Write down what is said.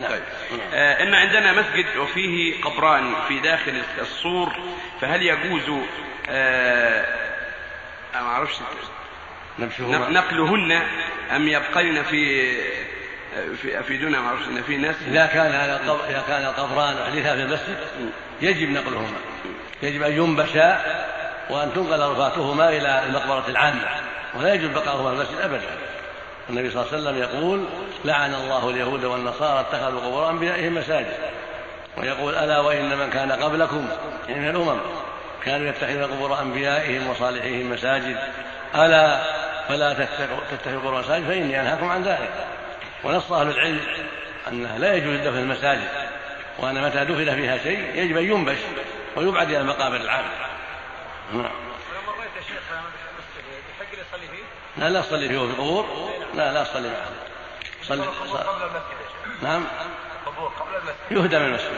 طيب. آه إن عندنا مسجد وفيه قبران في داخل السور فهل يجوز آه ما أعرفش نقلهن؟ أم يبقين في في أفيدونا ما أعرفش إن في ناس؟ إذا كان هذا إذا كان القبران حديثا في المسجد يجب نقلهما. يجب أن ينبشا وأن تنقل رفاتهما إلى المقبرة العامة ولا يجوز بقاؤهما في المسجد أبدا. النبي صلى الله عليه وسلم يقول لعن الله اليهود والنصارى اتخذوا قبور أنبيائهم مساجد. ويقول ألا وإن من كان قبلكم يعني من الأمم كانوا يتخذون قبور أنبيائهم وصالحيهم مساجد. ألا فلا تتخذوا قبور مساجد فإني أنهاكم عن ذلك. ونص أهل العلم أنه لا يجوز دفن المساجد وأن متى دفن فيها شيء يجب أن ينبش ويبعد إلى المقابر العامة نعم. ولما رأيت يا شيخ يحق لي اصلي فيه؟ لا لا أصلي فيه. في القبور لا لا أصلي معه. صلي. قبل المسجد يا شيخ. نعم. قبور قبل المسجد. يهدم المسجد.